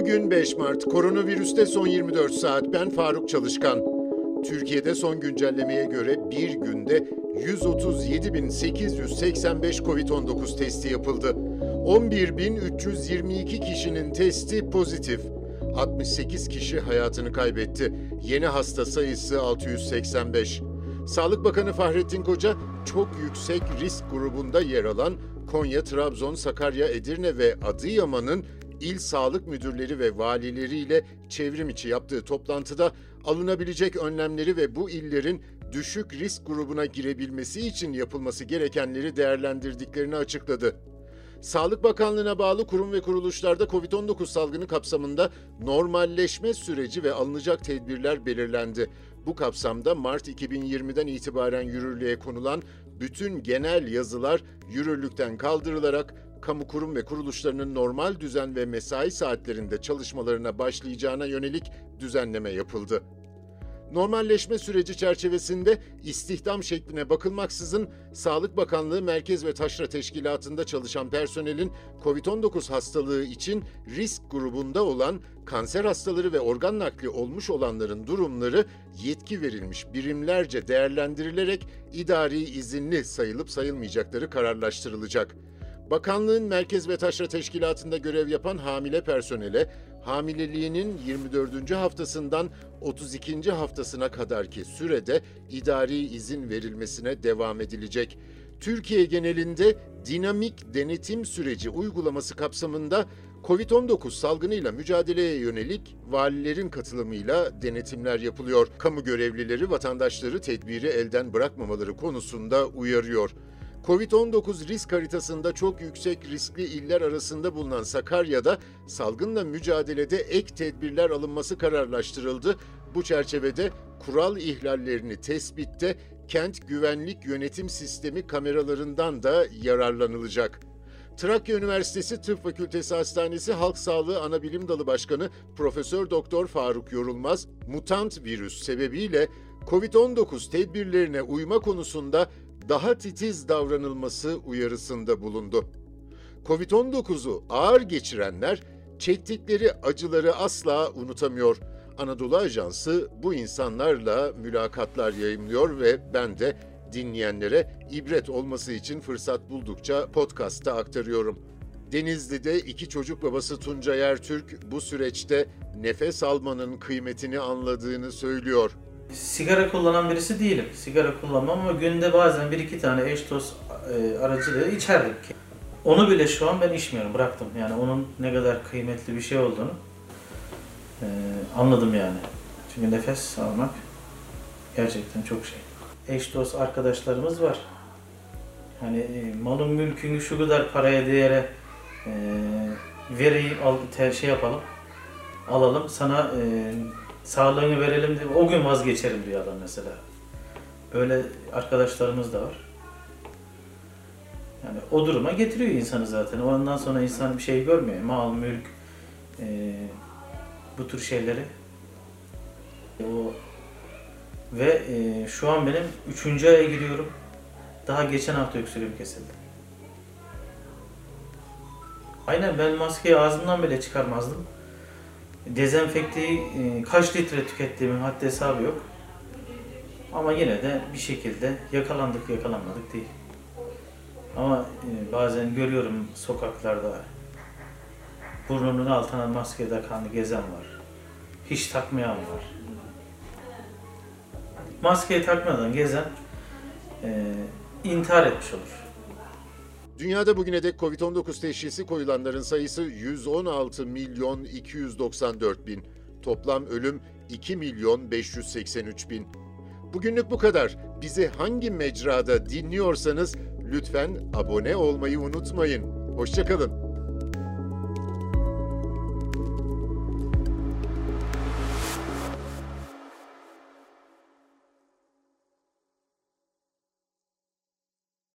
Bugün 5 Mart, koronavirüste son 24 saat. Ben Faruk Çalışkan. Türkiye'de son güncellemeye göre bir günde 137.885 COVID-19 testi yapıldı. 11.322 kişinin testi pozitif. 68 kişi hayatını kaybetti. Yeni hasta sayısı 685. Sağlık Bakanı Fahrettin Koca çok yüksek risk grubunda yer alan Konya, Trabzon, Sakarya, Edirne ve Adıyaman'ın il sağlık müdürleri ve valileriyle çevrim içi yaptığı toplantıda alınabilecek önlemleri ve bu illerin düşük risk grubuna girebilmesi için yapılması gerekenleri değerlendirdiklerini açıkladı. Sağlık Bakanlığı'na bağlı kurum ve kuruluşlarda COVID-19 salgını kapsamında normalleşme süreci ve alınacak tedbirler belirlendi. Bu kapsamda Mart 2020'den itibaren yürürlüğe konulan bütün genel yazılar yürürlükten kaldırılarak kamu kurum ve kuruluşlarının normal düzen ve mesai saatlerinde çalışmalarına başlayacağına yönelik düzenleme yapıldı. Normalleşme süreci çerçevesinde istihdam şekline bakılmaksızın Sağlık Bakanlığı Merkez ve Taşra Teşkilatı'nda çalışan personelin COVID-19 hastalığı için risk grubunda olan kanser hastaları ve organ nakli olmuş olanların durumları yetki verilmiş birimlerce değerlendirilerek idari izinli sayılıp sayılmayacakları kararlaştırılacak. Bakanlığın Merkez ve Taşra Teşkilatı'nda görev yapan hamile personele hamileliğinin 24. haftasından 32. haftasına kadarki sürede idari izin verilmesine devam edilecek. Türkiye genelinde dinamik denetim süreci uygulaması kapsamında Covid-19 salgınıyla mücadeleye yönelik valilerin katılımıyla denetimler yapılıyor. Kamu görevlileri vatandaşları tedbiri elden bırakmamaları konusunda uyarıyor. Covid-19 risk haritasında çok yüksek riskli iller arasında bulunan Sakarya'da salgınla mücadelede ek tedbirler alınması kararlaştırıldı. Bu çerçevede kural ihlallerini tespitte kent güvenlik yönetim sistemi kameralarından da yararlanılacak. Trakya Üniversitesi Tıp Fakültesi Hastanesi Halk Sağlığı Anabilim Dalı Başkanı Profesör Doktor Faruk Yorulmaz, mutant virüs sebebiyle COVID-19 tedbirlerine uyma konusunda daha titiz davranılması uyarısında bulundu. Covid-19'u ağır geçirenler çektikleri acıları asla unutamıyor. Anadolu Ajansı bu insanlarla mülakatlar yayımlıyor ve ben de dinleyenlere ibret olması için fırsat buldukça podcast'ta aktarıyorum. Denizli'de iki çocuk babası Tuncay Ertürk bu süreçte nefes almanın kıymetini anladığını söylüyor. Sigara kullanan birisi değilim. Sigara kullanmam ama günde bazen bir iki tane eş dost e, aracılığıyla içerdik. Onu bile şu an ben içmiyorum, bıraktım. Yani onun ne kadar kıymetli bir şey olduğunu e, anladım yani. Çünkü nefes almak gerçekten çok şey. Eş dost arkadaşlarımız var. Hani e, malın mülkünü şu kadar paraya değere e, vereyim, al, şey yapalım, alalım. Sana e, sağlığını verelim diye o gün vazgeçerim diyor adam mesela. Böyle arkadaşlarımız da var. Yani o duruma getiriyor insanı zaten. Ondan sonra insan bir şey görmüyor. Mal, mülk, e, bu tür şeyleri. O ve e, şu an benim üçüncü aya giriyorum. Daha geçen hafta öksürüğüm kesildi. Aynen ben maskeyi ağzımdan bile çıkarmazdım. Dezenfekteyi e, kaç litre tükettiğimin haddi hesabı yok. Ama yine de bir şekilde yakalandık yakalanmadık değil. Ama e, bazen görüyorum sokaklarda burnunun altına maske takan gezen var. Hiç takmayan var. Maskeyi takmadan gezen e, intihar etmiş olur. Dünyada bugüne dek COVID-19 teşhisi koyulanların sayısı 116 milyon 294 bin. Toplam ölüm 2 milyon 583 bin. Bugünlük bu kadar. Bizi hangi mecrada dinliyorsanız lütfen abone olmayı unutmayın. Hoşçakalın.